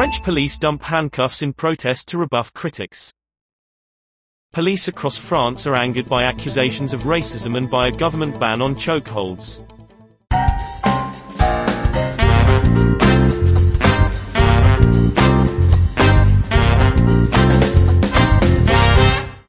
French police dump handcuffs in protest to rebuff critics. Police across France are angered by accusations of racism and by a government ban on chokeholds.